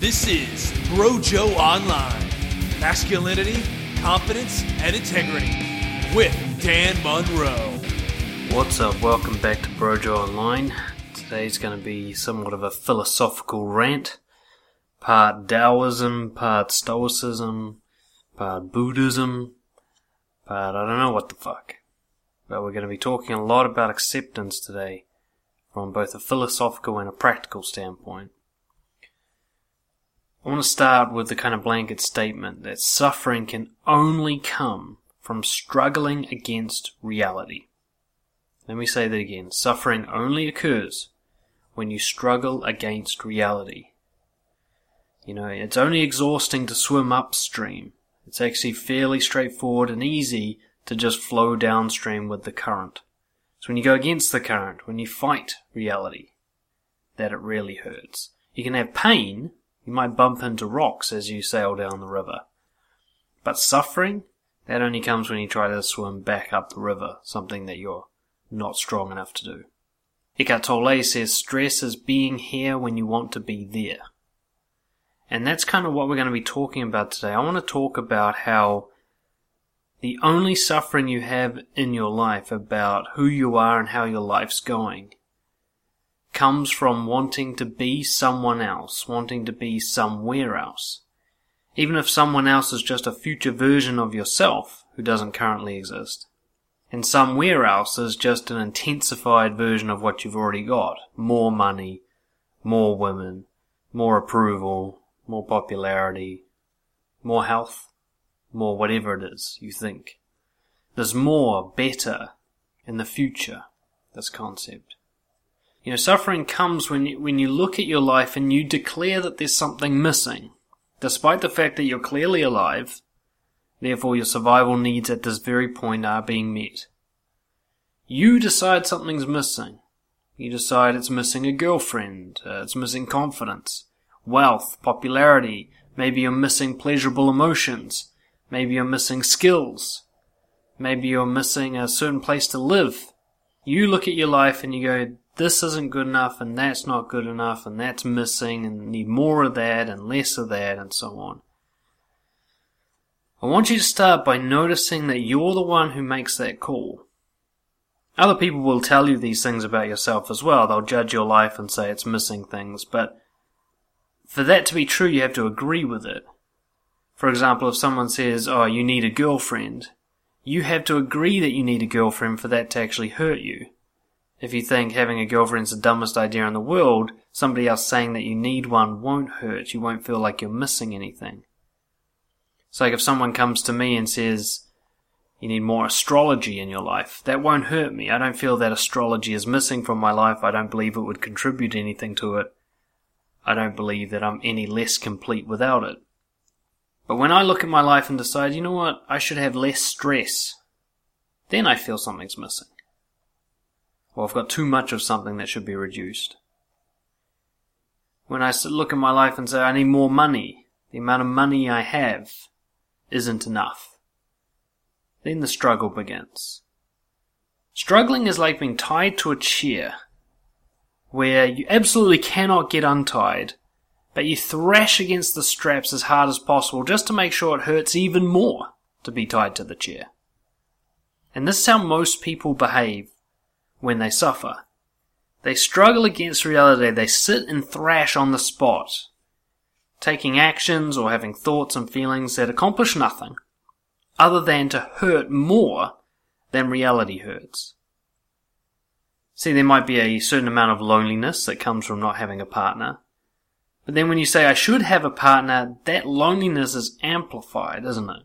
This is Brojo Online Masculinity, Confidence, and Integrity with Dan Munro. What's up? Welcome back to Brojo Online. Today's going to be somewhat of a philosophical rant. Part Taoism, part Stoicism, part Buddhism, part I don't know what the fuck. But we're going to be talking a lot about acceptance today from both a philosophical and a practical standpoint. I want to start with the kind of blanket statement that suffering can only come from struggling against reality. Let me say that again. Suffering only occurs when you struggle against reality. You know, it's only exhausting to swim upstream. It's actually fairly straightforward and easy to just flow downstream with the current. So when you go against the current, when you fight reality, that it really hurts. You can have pain, you might bump into rocks as you sail down the river. But suffering, that only comes when you try to swim back up the river, something that you're not strong enough to do. Eckhart Tolle says stress is being here when you want to be there. And that's kind of what we're going to be talking about today. I want to talk about how the only suffering you have in your life about who you are and how your life's going comes from wanting to be someone else, wanting to be somewhere else. Even if someone else is just a future version of yourself who doesn't currently exist. And somewhere else is just an intensified version of what you've already got. More money, more women, more approval, more popularity, more health, more whatever it is you think. There's more, better in the future, this concept. You know, suffering comes when you, when you look at your life and you declare that there's something missing, despite the fact that you're clearly alive, therefore your survival needs at this very point are being met. You decide something's missing. You decide it's missing a girlfriend, uh, it's missing confidence, wealth, popularity, maybe you're missing pleasurable emotions, maybe you're missing skills, maybe you're missing a certain place to live. You look at your life and you go, this isn't good enough and that's not good enough and that's missing and need more of that and less of that and so on. I want you to start by noticing that you're the one who makes that call. Other people will tell you these things about yourself as well. They'll judge your life and say it's missing things, but for that to be true, you have to agree with it. For example, if someone says, oh, you need a girlfriend, you have to agree that you need a girlfriend for that to actually hurt you. If you think having a girlfriend's the dumbest idea in the world, somebody else saying that you need one won't hurt. You won't feel like you're missing anything. It's like if someone comes to me and says, you need more astrology in your life, that won't hurt me. I don't feel that astrology is missing from my life. I don't believe it would contribute anything to it. I don't believe that I'm any less complete without it. But when I look at my life and decide, you know what, I should have less stress, then I feel something's missing or I've got too much of something that should be reduced. When I look at my life and say I need more money, the amount of money I have isn't enough. Then the struggle begins. Struggling is like being tied to a chair where you absolutely cannot get untied, but you thrash against the straps as hard as possible just to make sure it hurts even more to be tied to the chair. And this is how most people behave when they suffer. They struggle against reality. They sit and thrash on the spot, taking actions or having thoughts and feelings that accomplish nothing other than to hurt more than reality hurts. See, there might be a certain amount of loneliness that comes from not having a partner. But then when you say, I should have a partner, that loneliness is amplified, isn't it?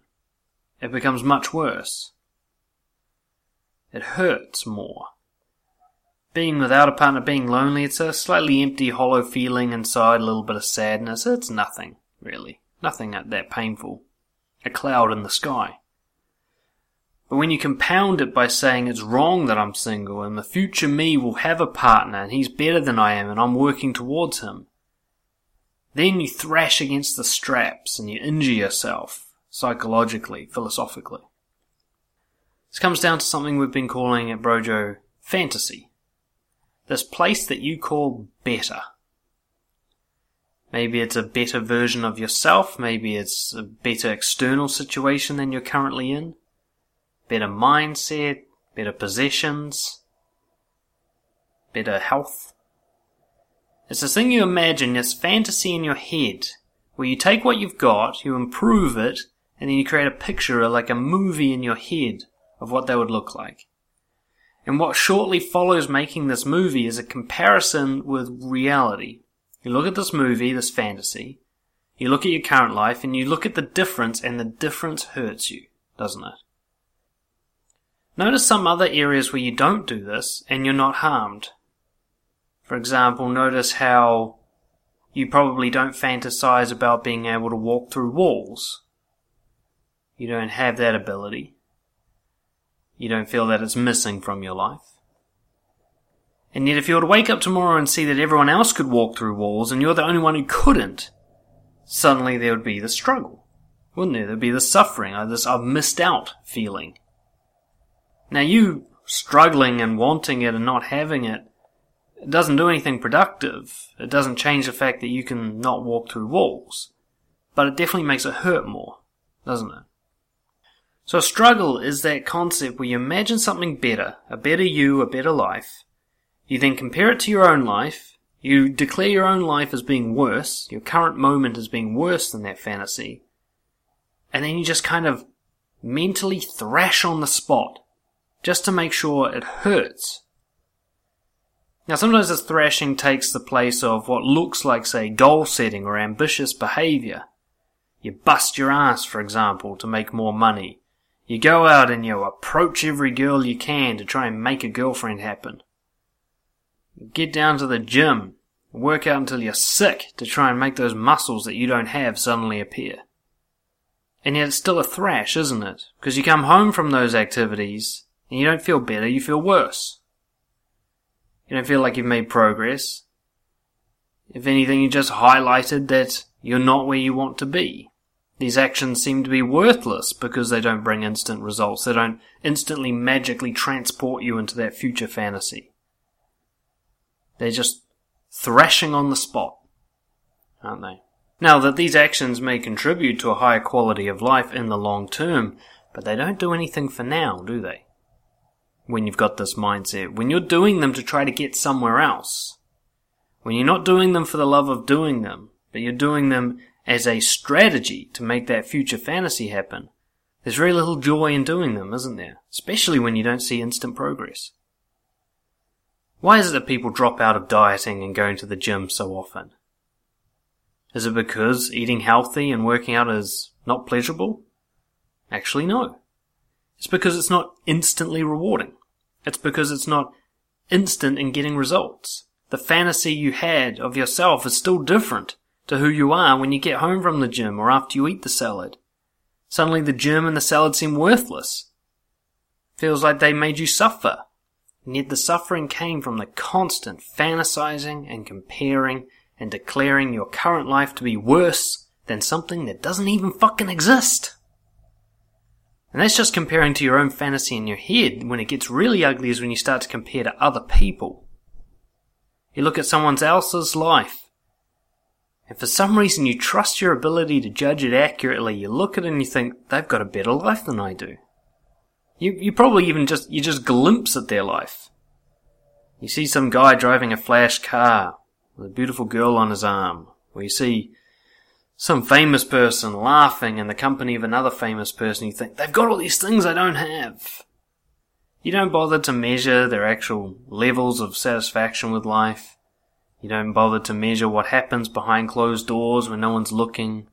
It becomes much worse. It hurts more being without a partner, being lonely, it's a slightly empty, hollow feeling inside, a little bit of sadness. It's nothing, really. Nothing that painful. A cloud in the sky. But when you compound it by saying it's wrong that I'm single and the future me will have a partner and he's better than I am and I'm working towards him, then you thrash against the straps and you injure yourself psychologically, philosophically. This comes down to something we've been calling at Brojo fantasy this place that you call better. Maybe it's a better version of yourself. Maybe it's a better external situation than you're currently in. Better mindset, better possessions, better health. It's this thing you imagine, this fantasy in your head, where you take what you've got, you improve it, and then you create a picture like a movie in your head of what that would look like. And what shortly follows making this movie is a comparison with reality. You look at this movie, this fantasy, you look at your current life, and you look at the difference, and the difference hurts you, doesn't it? Notice some other areas where you don't do this, and you're not harmed. For example, notice how you probably don't fantasize about being able to walk through walls. You don't have that ability. You don't feel that it's missing from your life. And yet, if you were to wake up tomorrow and see that everyone else could walk through walls and you're the only one who couldn't, suddenly there would be the struggle, wouldn't there? There'd be the suffering, or this I've missed out feeling. Now, you struggling and wanting it and not having it, it doesn't do anything productive. It doesn't change the fact that you can not walk through walls. But it definitely makes it hurt more, doesn't it? So struggle is that concept where you imagine something better, a better you, a better life, you then compare it to your own life. You declare your own life as being worse, your current moment as being worse than that fantasy. And then you just kind of mentally thrash on the spot just to make sure it hurts. Now, sometimes this thrashing takes the place of what looks like, say, goal setting or ambitious behavior. You bust your ass, for example, to make more money. You go out and you approach every girl you can to try and make a girlfriend happen. Get down to the gym. Work out until you're sick to try and make those muscles that you don't have suddenly appear. And yet it's still a thrash, isn't it? Because you come home from those activities and you don't feel better, you feel worse. You don't feel like you've made progress. If anything, you just highlighted that you're not where you want to be. These actions seem to be worthless because they don't bring instant results. They don't instantly magically transport you into that future fantasy. They're just thrashing on the spot, aren't they? Now, that these actions may contribute to a higher quality of life in the long term, but they don't do anything for now, do they? When you've got this mindset, when you're doing them to try to get somewhere else, when you're not doing them for the love of doing them, but you're doing them as a strategy to make that future fantasy happen, there's very little joy in doing them, isn't there? Especially when you don't see instant progress. Why is it that people drop out of dieting and going to the gym so often? Is it because eating healthy and working out is not pleasurable? Actually, no. It's because it's not instantly rewarding. It's because it's not instant in getting results. The fantasy you had of yourself is still different to who you are when you get home from the gym or after you eat the salad. Suddenly the gym and the salad seem worthless. Feels like they made you suffer and yet the suffering came from the constant fantasizing and comparing and declaring your current life to be worse than something that doesn't even fucking exist. And that's just comparing to your own fantasy in your head. When it gets really ugly is when you start to compare to other people. You look at someone else's life, and for some reason you trust your ability to judge it accurately. You look at it and you think, they've got a better life than I do. You, you probably even just, you just glimpse at their life. You see some guy driving a flash car with a beautiful girl on his arm, or you see some famous person laughing in the company of another famous person, you think, they've got all these things I don't have. You don't bother to measure their actual levels of satisfaction with life. You don't bother to measure what happens behind closed doors when no one's looking.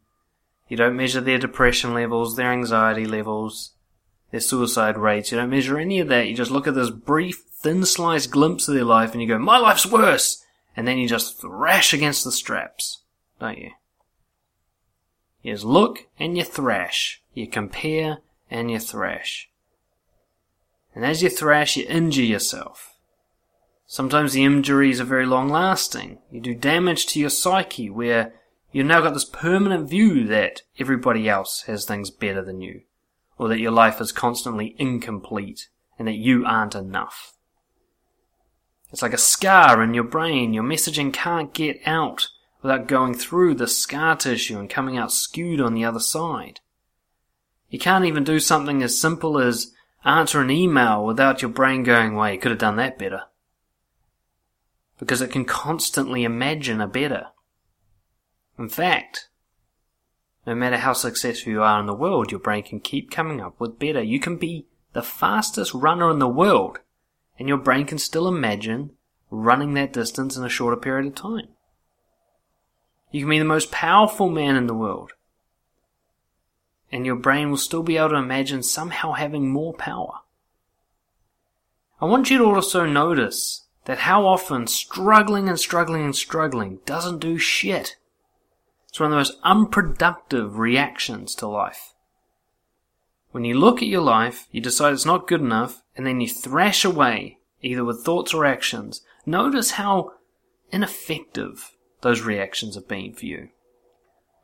You don't measure their depression levels, their anxiety levels, their suicide rates. You don't measure any of that. You just look at this brief, thin sliced glimpse of their life and you go, my life's worse! And then you just thrash against the straps, don't you? You just look and you thrash. You compare and you thrash. And as you thrash, you injure yourself. Sometimes the injuries are very long lasting. You do damage to your psyche where you've now got this permanent view that everybody else has things better than you or that your life is constantly incomplete and that you aren't enough. It's like a scar in your brain. Your messaging can't get out without going through the scar tissue and coming out skewed on the other side. You can't even do something as simple as answer an email without your brain going, well, you could have done that better. Because it can constantly imagine a better. In fact, no matter how successful you are in the world, your brain can keep coming up with better. You can be the fastest runner in the world, and your brain can still imagine running that distance in a shorter period of time. You can be the most powerful man in the world, and your brain will still be able to imagine somehow having more power. I want you to also notice that how often struggling and struggling and struggling doesn't do shit. It's one of the most unproductive reactions to life. When you look at your life, you decide it's not good enough, and then you thrash away, either with thoughts or actions. Notice how ineffective those reactions have been for you.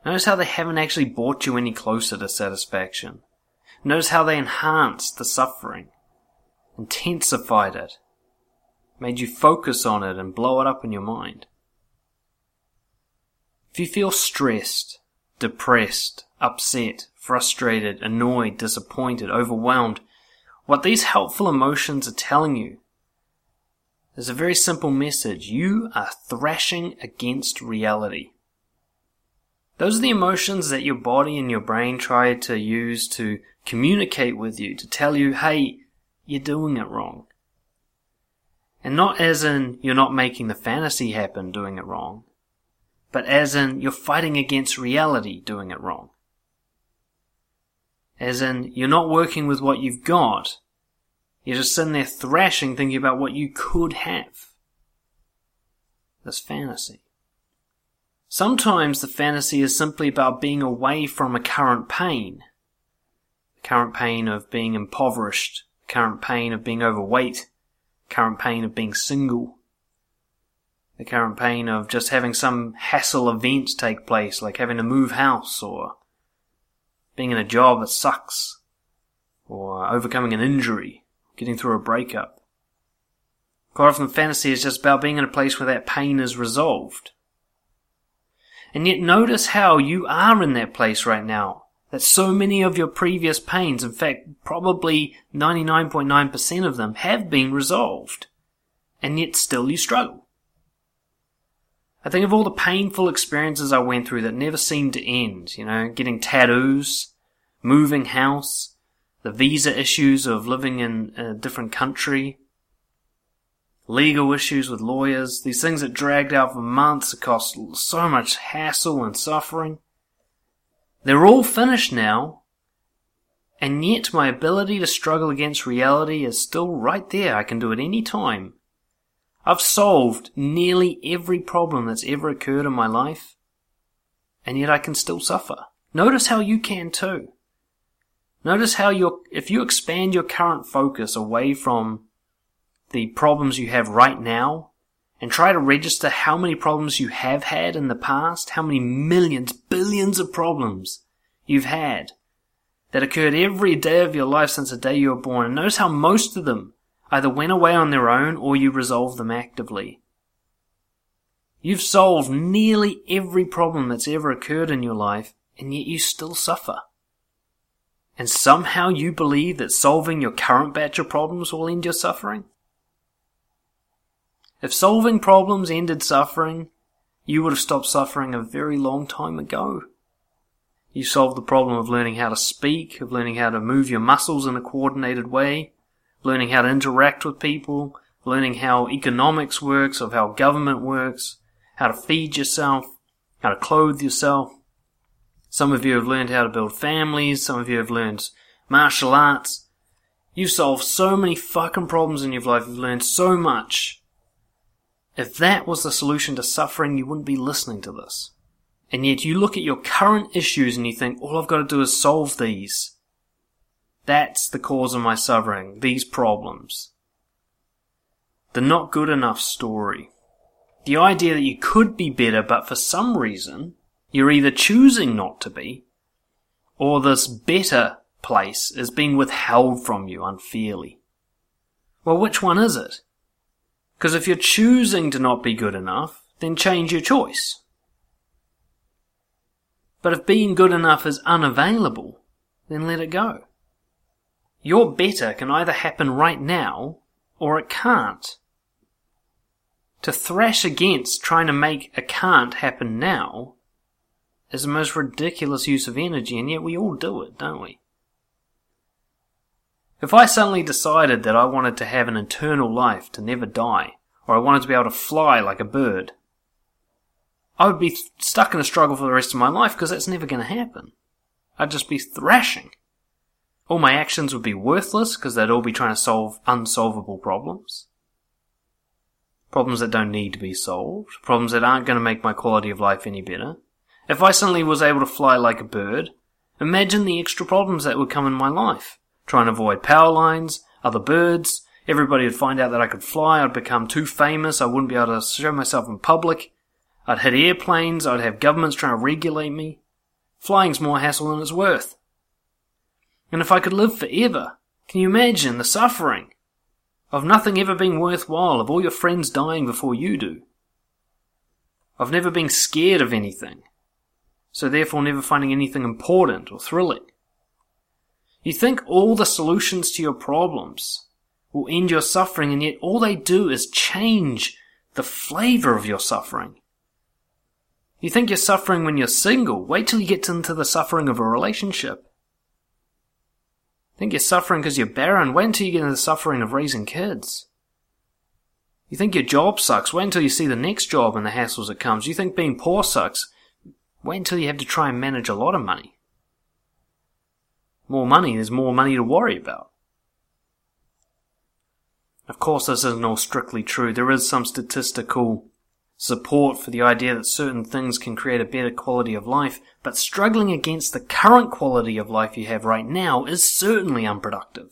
Notice how they haven't actually brought you any closer to satisfaction. Notice how they enhanced the suffering, intensified it, made you focus on it and blow it up in your mind. If you feel stressed, depressed, upset, frustrated, annoyed, disappointed, overwhelmed, what these helpful emotions are telling you is a very simple message. You are thrashing against reality. Those are the emotions that your body and your brain try to use to communicate with you, to tell you, hey, you're doing it wrong. And not as in you're not making the fantasy happen doing it wrong, but as in you're fighting against reality doing it wrong. As in you're not working with what you've got, you're just sitting there thrashing thinking about what you could have. This fantasy. Sometimes the fantasy is simply about being away from a current pain. The current pain of being impoverished, the current pain of being overweight, current pain of being single, the current pain of just having some hassle event take place, like having to move house or being in a job that sucks, or overcoming an injury, getting through a breakup. Quite often fantasy is just about being in a place where that pain is resolved. And yet notice how you are in that place right now. That so many of your previous pains, in fact, probably 99.9% of them have been resolved. And yet still you struggle. I think of all the painful experiences I went through that never seemed to end, you know, getting tattoos, moving house, the visa issues of living in a different country, legal issues with lawyers, these things that dragged out for months, cost so much hassle and suffering. They're all finished now, and yet my ability to struggle against reality is still right there. I can do it any time. I've solved nearly every problem that's ever occurred in my life, and yet I can still suffer. Notice how you can too. Notice how you if you expand your current focus away from the problems you have right now and try to register how many problems you have had in the past, how many millions, billions of problems you've had that occurred every day of your life since the day you were born. And notice how most of them either went away on their own or you resolved them actively. You've solved nearly every problem that's ever occurred in your life, and yet you still suffer. And somehow you believe that solving your current batch of problems will end your suffering? If solving problems ended suffering, you would have stopped suffering a very long time ago. You solved the problem of learning how to speak, of learning how to move your muscles in a coordinated way, learning how to interact with people, learning how economics works, of how government works, how to feed yourself, how to clothe yourself. Some of you have learned how to build families, some of you have learned martial arts. You've solved so many fucking problems in your life, you've learned so much. If that was the solution to suffering, you wouldn't be listening to this. And yet you look at your current issues and you think, all I've got to do is solve these. That's the cause of my suffering, these problems. The not good enough story. The idea that you could be better, but for some reason, you're either choosing not to be, or this better place is being withheld from you unfairly. Well, which one is it? Because if you're choosing to not be good enough, then change your choice. But if being good enough is unavailable, then let it go. Your better can either happen right now, or it can't. To thrash against trying to make a can't happen now is the most ridiculous use of energy, and yet we all do it, don't we? If I suddenly decided that I wanted to have an eternal life to never die, or I wanted to be able to fly like a bird, I would be stuck in a struggle for the rest of my life because that's never going to happen. I'd just be thrashing. All my actions would be worthless because they'd all be trying to solve unsolvable problems. Problems that don't need to be solved. Problems that aren't going to make my quality of life any better. If I suddenly was able to fly like a bird, imagine the extra problems that would come in my life. Trying to avoid power lines, other birds, everybody would find out that I could fly, I'd become too famous, I wouldn't be able to show myself in public, I'd hit airplanes, I'd have governments trying to regulate me. Flying's more hassle than it's worth. And if I could live forever, can you imagine the suffering of nothing ever being worthwhile, of all your friends dying before you do? Of never being scared of anything, so therefore never finding anything important or thrilling. You think all the solutions to your problems will end your suffering, and yet all they do is change the flavor of your suffering. You think you're suffering when you're single. Wait till you get into the suffering of a relationship. Think you're suffering because you're barren. Wait until you get into the suffering of raising kids. You think your job sucks. Wait until you see the next job and the hassles that comes. You think being poor sucks. Wait until you have to try and manage a lot of money. More money, there's more money to worry about. Of course, this isn't all strictly true. There is some statistical support for the idea that certain things can create a better quality of life, but struggling against the current quality of life you have right now is certainly unproductive.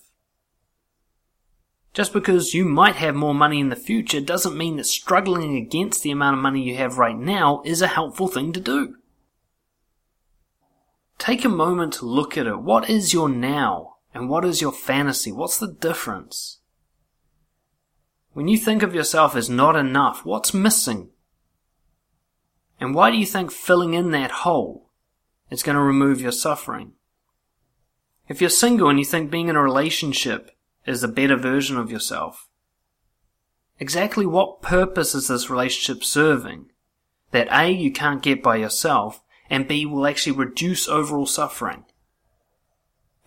Just because you might have more money in the future doesn't mean that struggling against the amount of money you have right now is a helpful thing to do. Take a moment to look at it. What is your now? And what is your fantasy? What's the difference? When you think of yourself as not enough, what's missing? And why do you think filling in that hole is going to remove your suffering? If you're single and you think being in a relationship is a better version of yourself, exactly what purpose is this relationship serving? That A, you can't get by yourself, and B, will actually reduce overall suffering.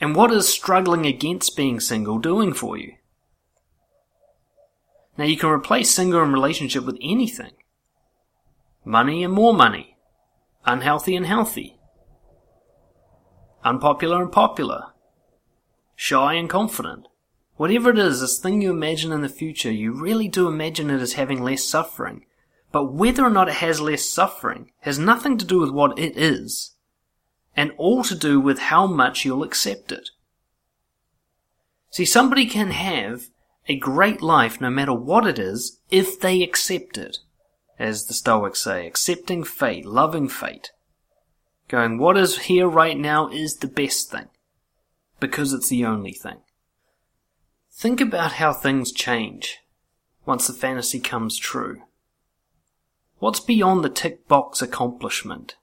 And what is struggling against being single doing for you? Now you can replace single and relationship with anything. Money and more money. Unhealthy and healthy. Unpopular and popular. Shy and confident. Whatever it is, this thing you imagine in the future, you really do imagine it as having less suffering. But whether or not it has less suffering has nothing to do with what it is, and all to do with how much you'll accept it. See, somebody can have a great life no matter what it is if they accept it as the Stoics say, accepting fate, loving fate. Going, what is here right now is the best thing. Because it's the only thing. Think about how things change once the fantasy comes true. What's beyond the tick box accomplishment?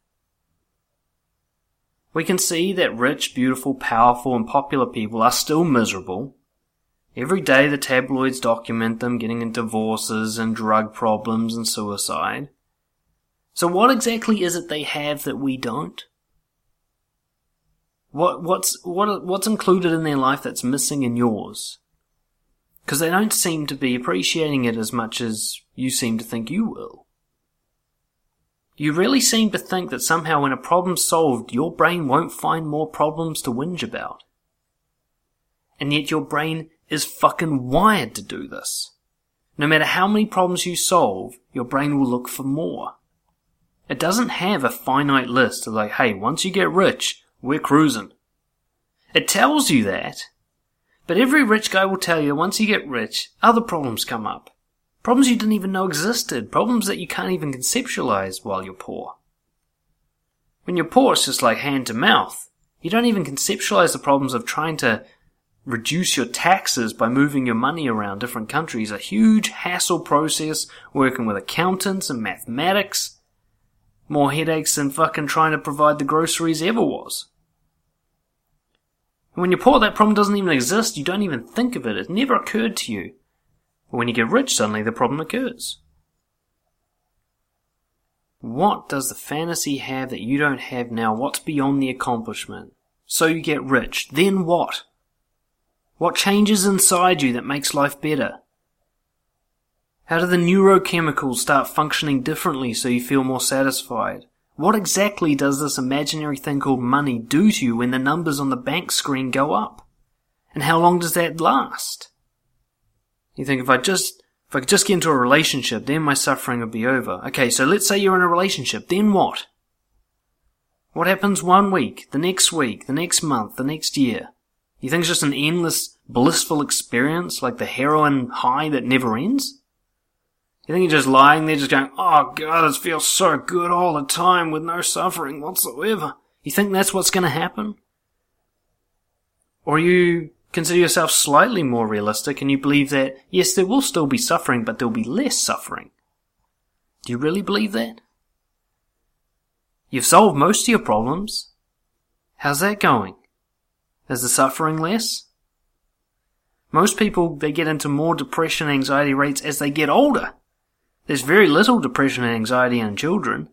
We can see that rich, beautiful, powerful, and popular people are still miserable Every day the tabloids document them getting into divorces and drug problems and suicide. So what exactly is it they have that we don't? What, what's, what, what's included in their life that's missing in yours? Because they don't seem to be appreciating it as much as you seem to think you will. You really seem to think that somehow when a problem's solved, your brain won't find more problems to whinge about. And yet your brain is fucking wired to do this. No matter how many problems you solve, your brain will look for more. It doesn't have a finite list of like, hey, once you get rich, we're cruising. It tells you that, but every rich guy will tell you once you get rich, other problems come up. Problems you didn't even know existed. Problems that you can't even conceptualize while you're poor. When you're poor, it's just like hand to mouth. You don't even conceptualize the problems of trying to reduce your taxes by moving your money around different countries, a huge hassle process working with accountants and mathematics. more headaches than fucking trying to provide the groceries ever was. And when you're poor, that problem doesn't even exist. You don't even think of it. It never occurred to you. But when you get rich, suddenly the problem occurs. What does the fantasy have that you don't have now? What's beyond the accomplishment? So you get rich. Then what? What changes inside you that makes life better? How do the neurochemicals start functioning differently so you feel more satisfied? What exactly does this imaginary thing called money do to you when the numbers on the bank screen go up? And how long does that last? You think if I just, if I could just get into a relationship, then my suffering would be over. Okay, so let's say you're in a relationship, then what? What happens one week, the next week, the next month, the next year? You think it's just an endless, blissful experience like the heroin high that never ends? You think you're just lying there, just going, oh god, it feels so good all the time with no suffering whatsoever. You think that's what's going to happen? Or you consider yourself slightly more realistic and you believe that, yes, there will still be suffering, but there'll be less suffering. Do you really believe that? You've solved most of your problems. How's that going? Is the suffering less? Most people, they get into more depression and anxiety rates as they get older. There's very little depression and anxiety in children.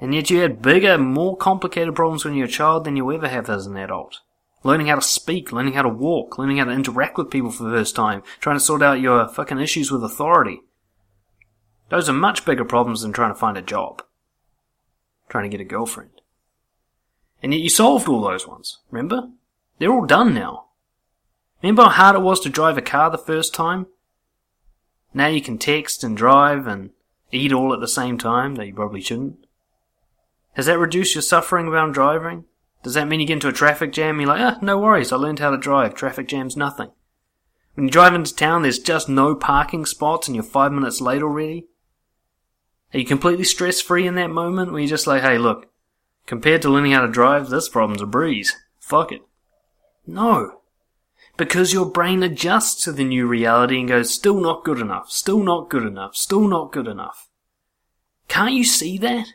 And yet you had bigger, more complicated problems when you're a child than you ever have as an adult. Learning how to speak, learning how to walk, learning how to interact with people for the first time, trying to sort out your fucking issues with authority. Those are much bigger problems than trying to find a job. Trying to get a girlfriend. And yet you solved all those ones, remember? They're all done now. Remember how hard it was to drive a car the first time? Now you can text and drive and eat all at the same time, though you probably shouldn't. Has that reduced your suffering around driving? Does that mean you get into a traffic jam and you're like, ah, no worries, I learned how to drive, traffic jam's nothing. When you drive into town, there's just no parking spots and you're five minutes late already? Are you completely stress free in that moment where you're just like, hey, look, compared to learning how to drive, this problem's a breeze. Fuck it. No because your brain adjusts to the new reality and goes, still not good enough, still not good enough, still not good enough. Can't you see that?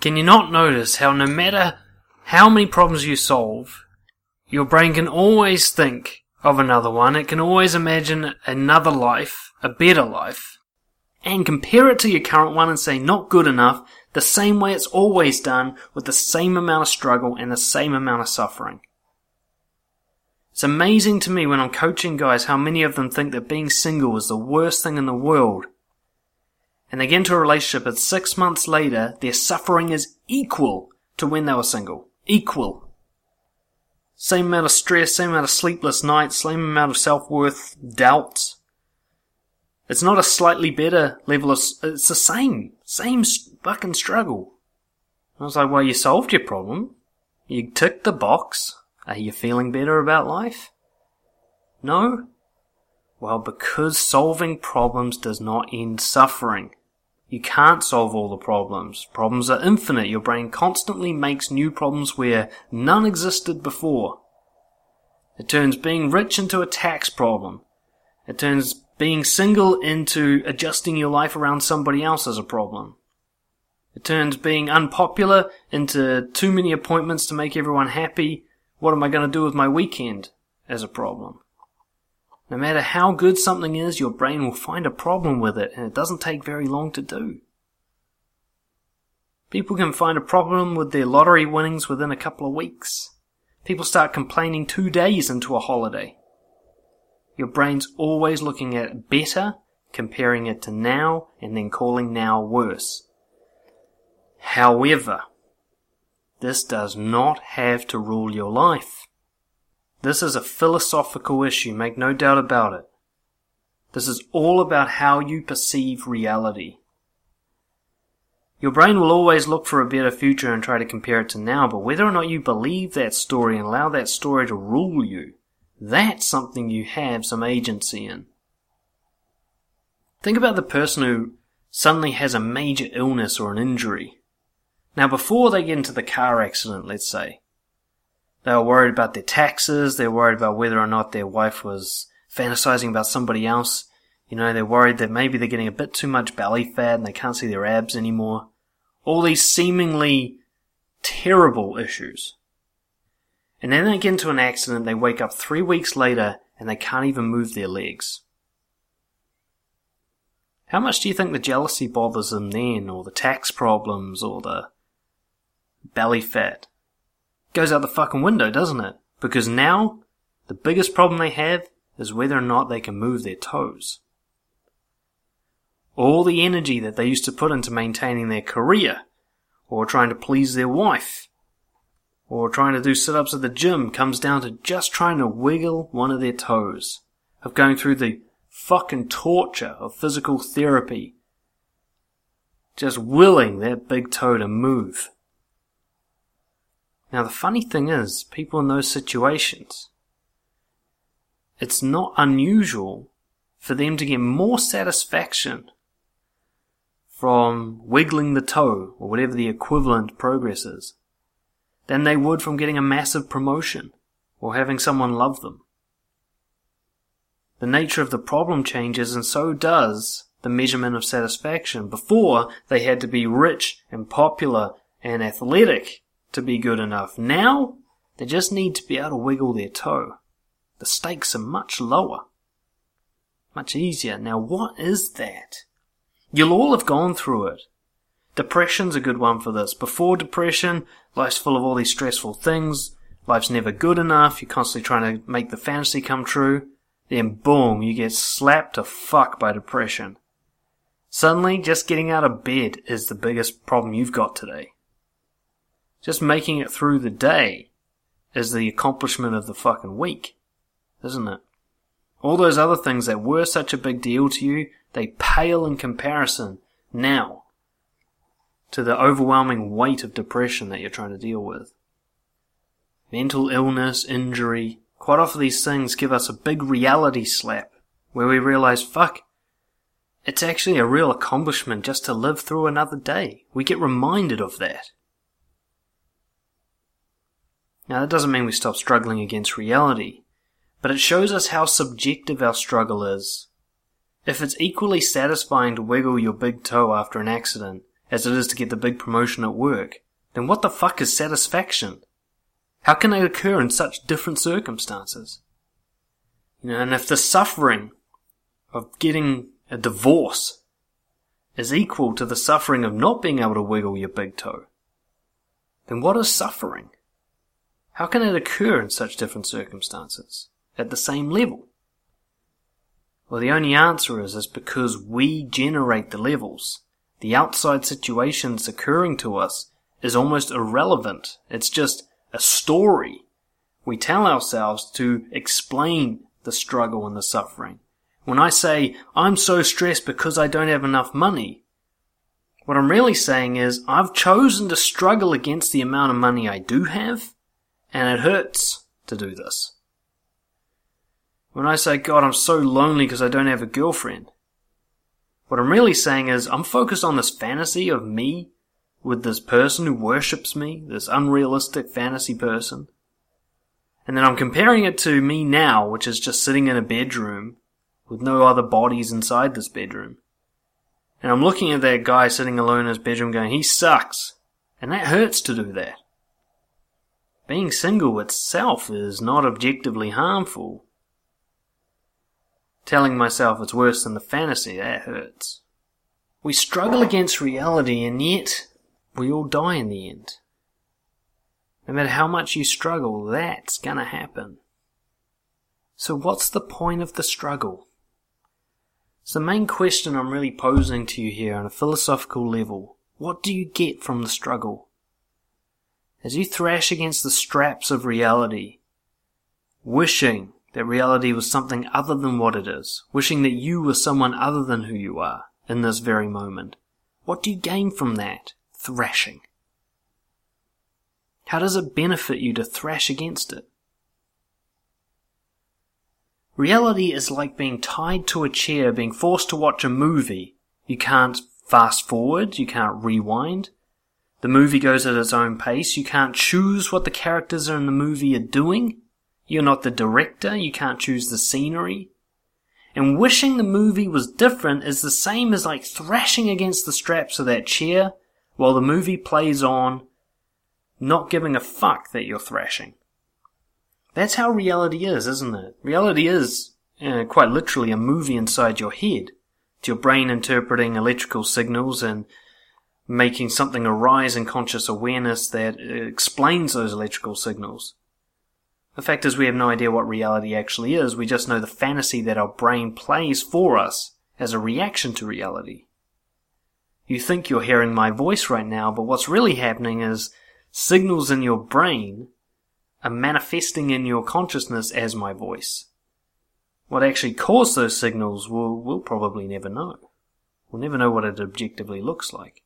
Can you not notice how no matter how many problems you solve, your brain can always think of another one, it can always imagine another life, a better life, and compare it to your current one and say not good enough, the same way it's always done, with the same amount of struggle and the same amount of suffering. It's amazing to me when I'm coaching guys how many of them think that being single is the worst thing in the world. And they get into a relationship and six months later, their suffering is equal to when they were single. Equal. Same amount of stress, same amount of sleepless nights, same amount of self-worth, doubts. It's not a slightly better level of, it's the same, same fucking struggle. I was like, well, you solved your problem. You ticked the box. Are you feeling better about life? No? Well, because solving problems does not end suffering. You can't solve all the problems. Problems are infinite. Your brain constantly makes new problems where none existed before. It turns being rich into a tax problem. It turns being single into adjusting your life around somebody else as a problem. It turns being unpopular into too many appointments to make everyone happy what am I going to do with my weekend as a problem? No matter how good something is, your brain will find a problem with it, and it doesn't take very long to do. People can find a problem with their lottery winnings within a couple of weeks. People start complaining two days into a holiday. Your brain's always looking at better, comparing it to now, and then calling now worse. However, this does not have to rule your life. This is a philosophical issue, make no doubt about it. This is all about how you perceive reality. Your brain will always look for a better future and try to compare it to now, but whether or not you believe that story and allow that story to rule you, that's something you have some agency in. Think about the person who suddenly has a major illness or an injury. Now, before they get into the car accident, let's say, they were worried about their taxes, they're worried about whether or not their wife was fantasizing about somebody else. You know, they're worried that maybe they're getting a bit too much belly fat and they can't see their abs anymore. All these seemingly terrible issues. And then they get into an accident, they wake up three weeks later, and they can't even move their legs. How much do you think the jealousy bothers them then, or the tax problems, or the belly fat? Goes out the fucking window, doesn't it? Because now, the biggest problem they have is whether or not they can move their toes. All the energy that they used to put into maintaining their career, or trying to please their wife, or trying to do sit ups at the gym comes down to just trying to wiggle one of their toes, of going through the fucking torture of physical therapy, just willing that big toe to move. Now, the funny thing is, people in those situations, it's not unusual for them to get more satisfaction from wiggling the toe, or whatever the equivalent progress is, than they would from getting a massive promotion or having someone love them. The nature of the problem changes, and so does the measurement of satisfaction. Before, they had to be rich and popular and athletic to be good enough. Now, they just need to be able to wiggle their toe. The stakes are much lower. Much easier. Now, what is that? You'll all have gone through it. Depression's a good one for this. Before depression, life's full of all these stressful things. Life's never good enough. You're constantly trying to make the fantasy come true. Then boom, you get slapped to fuck by depression. Suddenly, just getting out of bed is the biggest problem you've got today. Just making it through the day is the accomplishment of the fucking week, isn't it? All those other things that were such a big deal to you, they pale in comparison now to the overwhelming weight of depression that you're trying to deal with. Mental illness, injury, quite often these things give us a big reality slap where we realize, fuck, it's actually a real accomplishment just to live through another day. We get reminded of that. Now that doesn't mean we stop struggling against reality, but it shows us how subjective our struggle is. If it's equally satisfying to wiggle your big toe after an accident, as it is to get the big promotion at work, then what the fuck is satisfaction? How can it occur in such different circumstances? You know, and if the suffering of getting a divorce is equal to the suffering of not being able to wiggle your big toe, then what is suffering? How can it occur in such different circumstances at the same level? Well, the only answer is, is because we generate the levels the outside situations occurring to us is almost irrelevant. It's just a story we tell ourselves to explain the struggle and the suffering. When I say, I'm so stressed because I don't have enough money, what I'm really saying is, I've chosen to struggle against the amount of money I do have, and it hurts to do this. When I say, God, I'm so lonely because I don't have a girlfriend, what I'm really saying is, I'm focused on this fantasy of me with this person who worships me, this unrealistic fantasy person. And then I'm comparing it to me now, which is just sitting in a bedroom with no other bodies inside this bedroom. And I'm looking at that guy sitting alone in his bedroom going, he sucks. And that hurts to do that. Being single itself is not objectively harmful, telling myself it's worse than the fantasy, that hurts. We struggle against reality and yet we all die in the end. No matter how much you struggle, that's gonna happen. So what's the point of the struggle? It's the main question I'm really posing to you here on a philosophical level. What do you get from the struggle? As you thrash against the straps of reality, wishing that reality was something other than what it is, wishing that you were someone other than who you are in this very moment. What do you gain from that? Thrashing. How does it benefit you to thrash against it? Reality is like being tied to a chair, being forced to watch a movie. You can't fast forward, you can't rewind. The movie goes at its own pace, you can't choose what the characters in the movie are doing. You're not the director, you can't choose the scenery. And wishing the movie was different is the same as like thrashing against the straps of that chair, while the movie plays on, not giving a fuck that you're thrashing. That's how reality is, isn't it? Reality is, uh, quite literally, a movie inside your head. It's your brain interpreting electrical signals and making something arise in conscious awareness that uh, explains those electrical signals. The fact is we have no idea what reality actually is, we just know the fantasy that our brain plays for us as a reaction to reality. You think you're hearing my voice right now, but what's really happening is signals in your brain are manifesting in your consciousness as my voice. What actually caused those signals, we'll, we'll probably never know. We'll never know what it objectively looks like.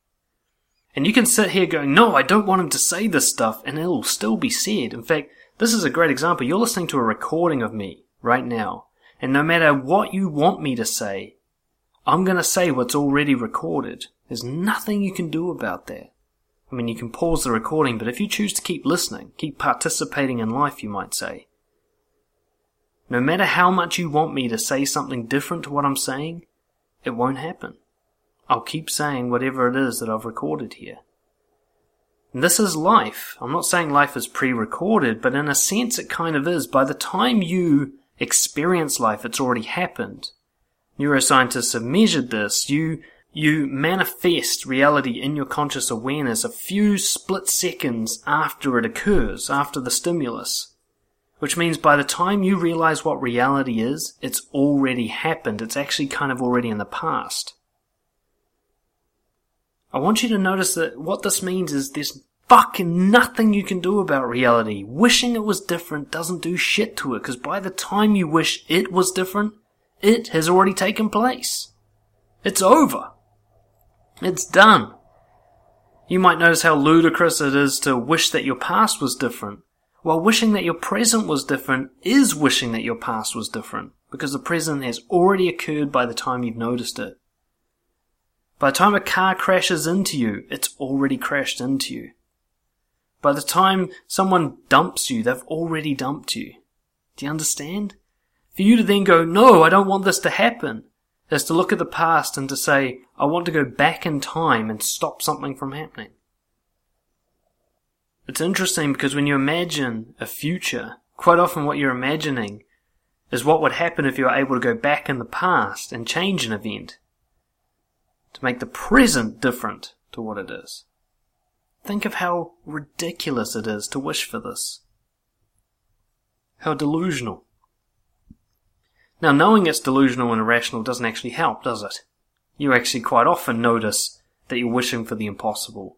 And you can sit here going, no, I don't want him to say this stuff, and it'll still be said. In fact, this is a great example. You're listening to a recording of me right now. And no matter what you want me to say, I'm going to say what's already recorded. There's nothing you can do about that. I mean, you can pause the recording, but if you choose to keep listening, keep participating in life, you might say, no matter how much you want me to say something different to what I'm saying, it won't happen. I'll keep saying whatever it is that I've recorded here. And this is life. I'm not saying life is pre-recorded, but in a sense it kind of is. By the time you experience life, it's already happened. Neuroscientists have measured this. You, you manifest reality in your conscious awareness a few split seconds after it occurs, after the stimulus. Which means by the time you realize what reality is, it's already happened. It's actually kind of already in the past. I want you to notice that what this means is there's fucking nothing you can do about reality. Wishing it was different doesn't do shit to it, because by the time you wish it was different, it has already taken place. It's over. It's done. You might notice how ludicrous it is to wish that your past was different. While wishing that your present was different is wishing that your past was different, because the present has already occurred by the time you've noticed it. By the time a car crashes into you, it's already crashed into you. By the time someone dumps you, they've already dumped you. Do you understand? For you to then go, no, I don't want this to happen, is to look at the past and to say, I want to go back in time and stop something from happening. It's interesting because when you imagine a future, quite often what you're imagining is what would happen if you were able to go back in the past and change an event to make the present different to what it is. Think of how ridiculous it is to wish for this. How delusional. Now, knowing it's delusional and irrational doesn't actually help, does it? You actually quite often notice that you're wishing for the impossible.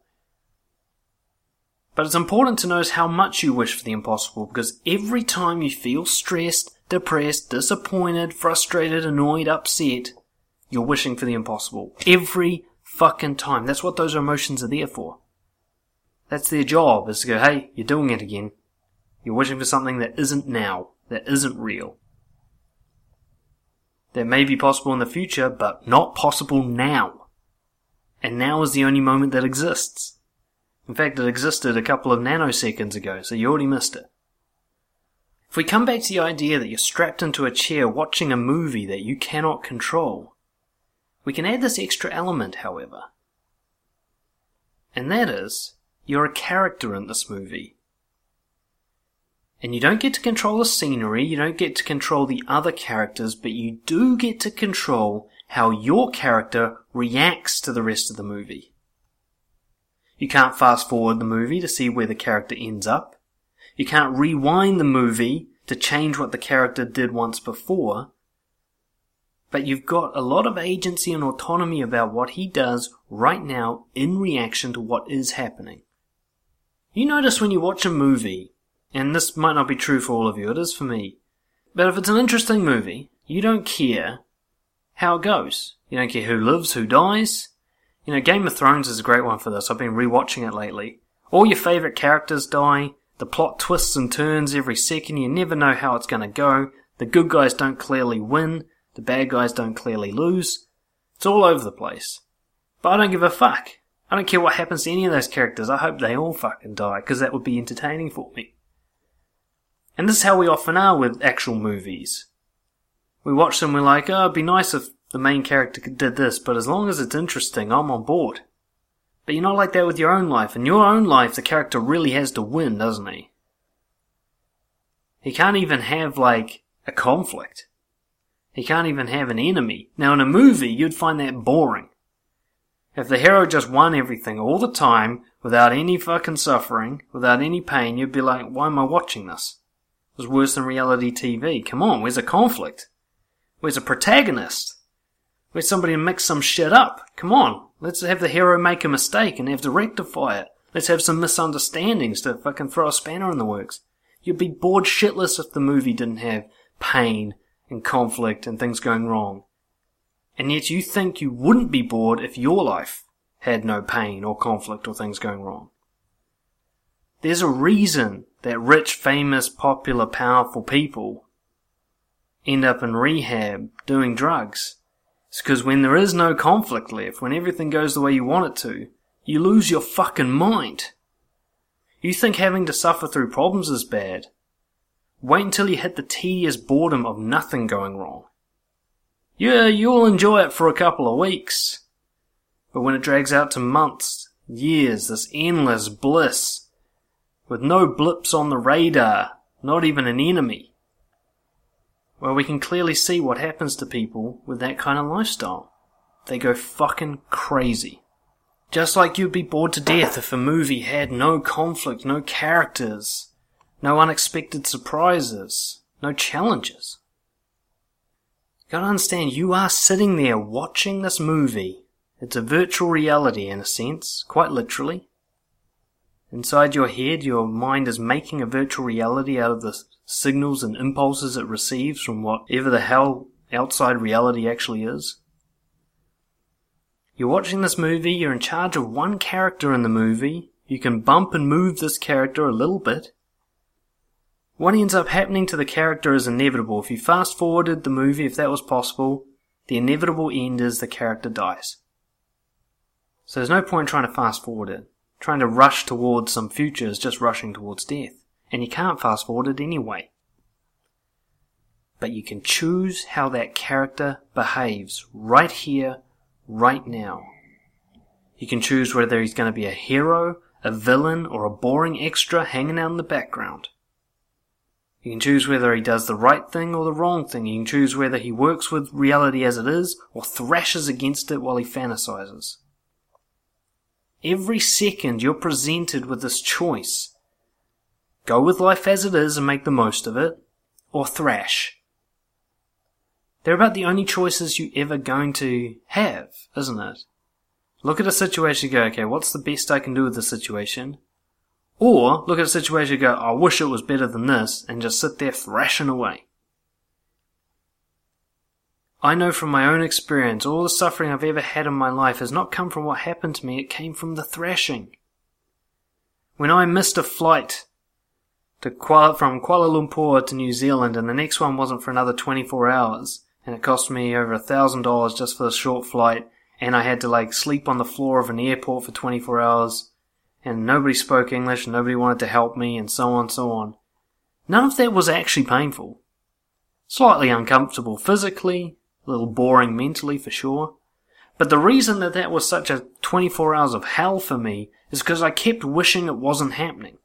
But it's important to notice how much you wish for the impossible because every time you feel stressed, depressed, disappointed, frustrated, annoyed, upset, you're wishing for the impossible. Every fucking time. That's what those emotions are there for. That's their job, is to go, hey, you're doing it again. You're wishing for something that isn't now, that isn't real. That may be possible in the future, but not possible now. And now is the only moment that exists. In fact, it existed a couple of nanoseconds ago, so you already missed it. If we come back to the idea that you're strapped into a chair watching a movie that you cannot control, we can add this extra element, however. And that is, you're a character in this movie. And you don't get to control the scenery, you don't get to control the other characters, but you do get to control how your character reacts to the rest of the movie. You can't fast forward the movie to see where the character ends up. You can't rewind the movie to change what the character did once before but you've got a lot of agency and autonomy about what he does right now in reaction to what is happening. You notice when you watch a movie, and this might not be true for all of you, it is for me, but if it's an interesting movie, you don't care how it goes. You don't care who lives, who dies. You know, Game of Thrones is a great one for this. I've been rewatching it lately. All your favourite characters die, the plot twists and turns every second, you never know how it's going to go, the good guys don't clearly win, the bad guys don't clearly lose. It's all over the place. But I don't give a fuck. I don't care what happens to any of those characters. I hope they all fucking die, because that would be entertaining for me. And this is how we often are with actual movies. We watch them, we're like, oh, it'd be nice if the main character did this, but as long as it's interesting, I'm on board. But you're not like that with your own life. In your own life, the character really has to win, doesn't he? He can't even have, like, a conflict. He can't even have an enemy. Now, in a movie, you'd find that boring. If the hero just won everything all the time, without any fucking suffering, without any pain, you'd be like, why am I watching this? It was worse than reality TV. Come on, where's a conflict? Where's a protagonist? Where's somebody to mix some shit up? Come on, let's have the hero make a mistake and have to rectify it. Let's have some misunderstandings to fucking throw a spanner in the works. You'd be bored shitless if the movie didn't have pain and conflict and things going wrong. And yet you think you wouldn't be bored if your life had no pain or conflict or things going wrong. There's a reason that rich, famous, popular, powerful people end up in rehab doing drugs. It's because when there is no conflict left, when everything goes the way you want it to, you lose your fucking mind. You think having to suffer through problems is bad. Wait until you hit the tedious boredom of nothing going wrong. Yeah, you'll enjoy it for a couple of weeks. But when it drags out to months, years, this endless bliss, with no blips on the radar, not even an enemy, well, we can clearly see what happens to people with that kind of lifestyle. They go fucking crazy. Just like you'd be bored to death if a movie had no conflict, no characters, no unexpected surprises, no challenges. You gotta understand, you are sitting there watching this movie. It's a virtual reality in a sense, quite literally. Inside your head, your mind is making a virtual reality out of the signals and impulses it receives from whatever the hell outside reality actually is. You're watching this movie, you're in charge of one character in the movie, you can bump and move this character a little bit. What ends up happening to the character is inevitable. If you fast forwarded the movie, if that was possible, the inevitable end is the character dies. So there's no point trying to fast forward it. Trying to rush towards some future is just rushing towards death. And you can't fast forward it anyway. But you can choose how that character behaves right here, right now. You can choose whether he's going to be a hero, a villain, or a boring extra hanging out in the background. You can choose whether he does the right thing or the wrong thing. You can choose whether he works with reality as it is or thrashes against it while he fantasizes. Every second you're presented with this choice. Go with life as it is and make the most of it, or thrash. They're about the only choices you're ever going to have, isn't it? Look at a situation go, okay, what's the best I can do with this situation? Or look at a situation and go, I wish it was better than this, and just sit there thrashing away. I know from my own experience, all the suffering I've ever had in my life has not come from what happened to me, it came from the thrashing. When I missed a flight to Kuala, from Kuala Lumpur to New Zealand and the next one wasn't for another 24 hours, and it cost me over a thousand dollars just for the short flight, and I had to like sleep on the floor of an airport for 24 hours, and nobody spoke English, nobody wanted to help me, and so on, so on. None of that was actually painful. Slightly uncomfortable physically, a little boring mentally for sure. But the reason that that was such a 24 hours of hell for me is because I kept wishing it wasn't happening.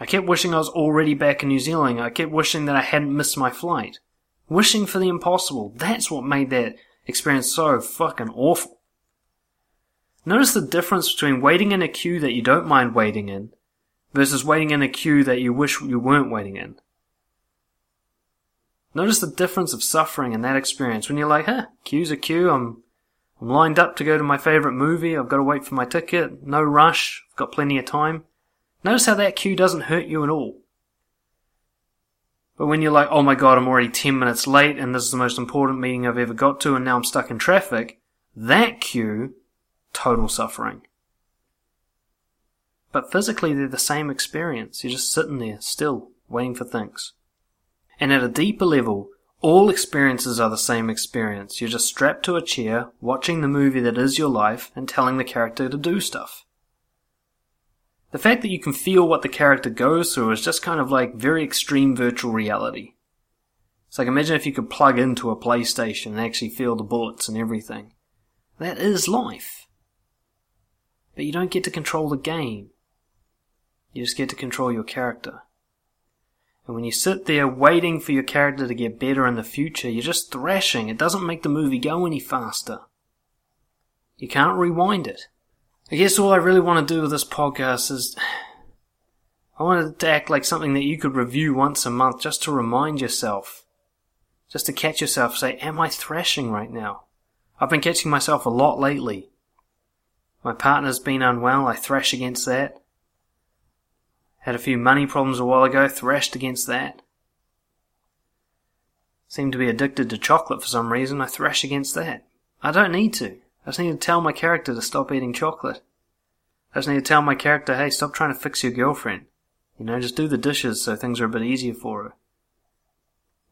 I kept wishing I was already back in New Zealand. I kept wishing that I hadn't missed my flight. Wishing for the impossible. That's what made that experience so fucking awful. Notice the difference between waiting in a queue that you don't mind waiting in versus waiting in a queue that you wish you weren't waiting in. Notice the difference of suffering in that experience when you're like, huh, queue's a queue, I'm, I'm lined up to go to my favourite movie, I've got to wait for my ticket, no rush, I've got plenty of time. Notice how that queue doesn't hurt you at all. But when you're like, oh my god, I'm already 10 minutes late and this is the most important meeting I've ever got to and now I'm stuck in traffic, that queue, total suffering. But physically they're the same experience. You're just sitting there, still, waiting for things. And at a deeper level, all experiences are the same experience. You're just strapped to a chair, watching the movie that is your life, and telling the character to do stuff. The fact that you can feel what the character goes through is just kind of like very extreme virtual reality. It's like imagine if you could plug into a PlayStation and actually feel the bullets and everything. That is life. But you don't get to control the game. You just get to control your character. And when you sit there waiting for your character to get better in the future, you're just thrashing. It doesn't make the movie go any faster. You can't rewind it. I guess all I really want to do with this podcast is I wanted to act like something that you could review once a month just to remind yourself. Just to catch yourself say, am I thrashing right now? I've been catching myself a lot lately. My partner's been unwell, I thrash against that. Had a few money problems a while ago, thrashed against that. Seem to be addicted to chocolate for some reason, I thrash against that. I don't need to. I just need to tell my character to stop eating chocolate. I just need to tell my character, hey, stop trying to fix your girlfriend. You know, just do the dishes so things are a bit easier for her.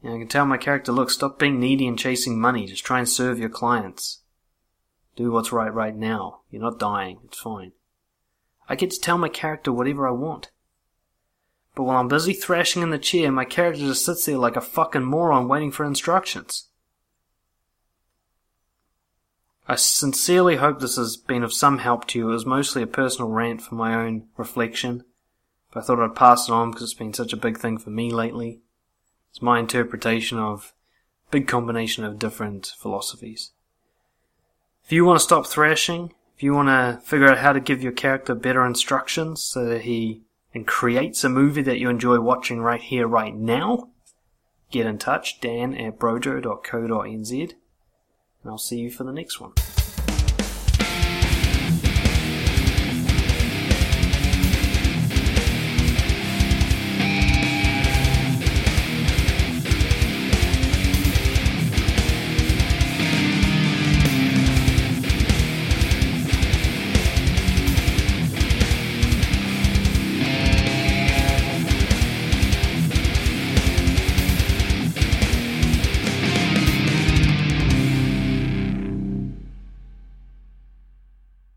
You know, I can tell my character, look, stop being needy and chasing money. Just try and serve your clients. Do what's right right now. You're not dying. It's fine. I get to tell my character whatever I want. But while I'm busy thrashing in the chair, my character just sits there like a fucking moron waiting for instructions. I sincerely hope this has been of some help to you. It was mostly a personal rant for my own reflection. But I thought I'd pass it on because it's been such a big thing for me lately. It's my interpretation of a big combination of different philosophies. If you want to stop thrashing, if you want to figure out how to give your character better instructions so that he and creates a movie that you enjoy watching right here, right now, get in touch, dan at brojo.co.nz, and I'll see you for the next one.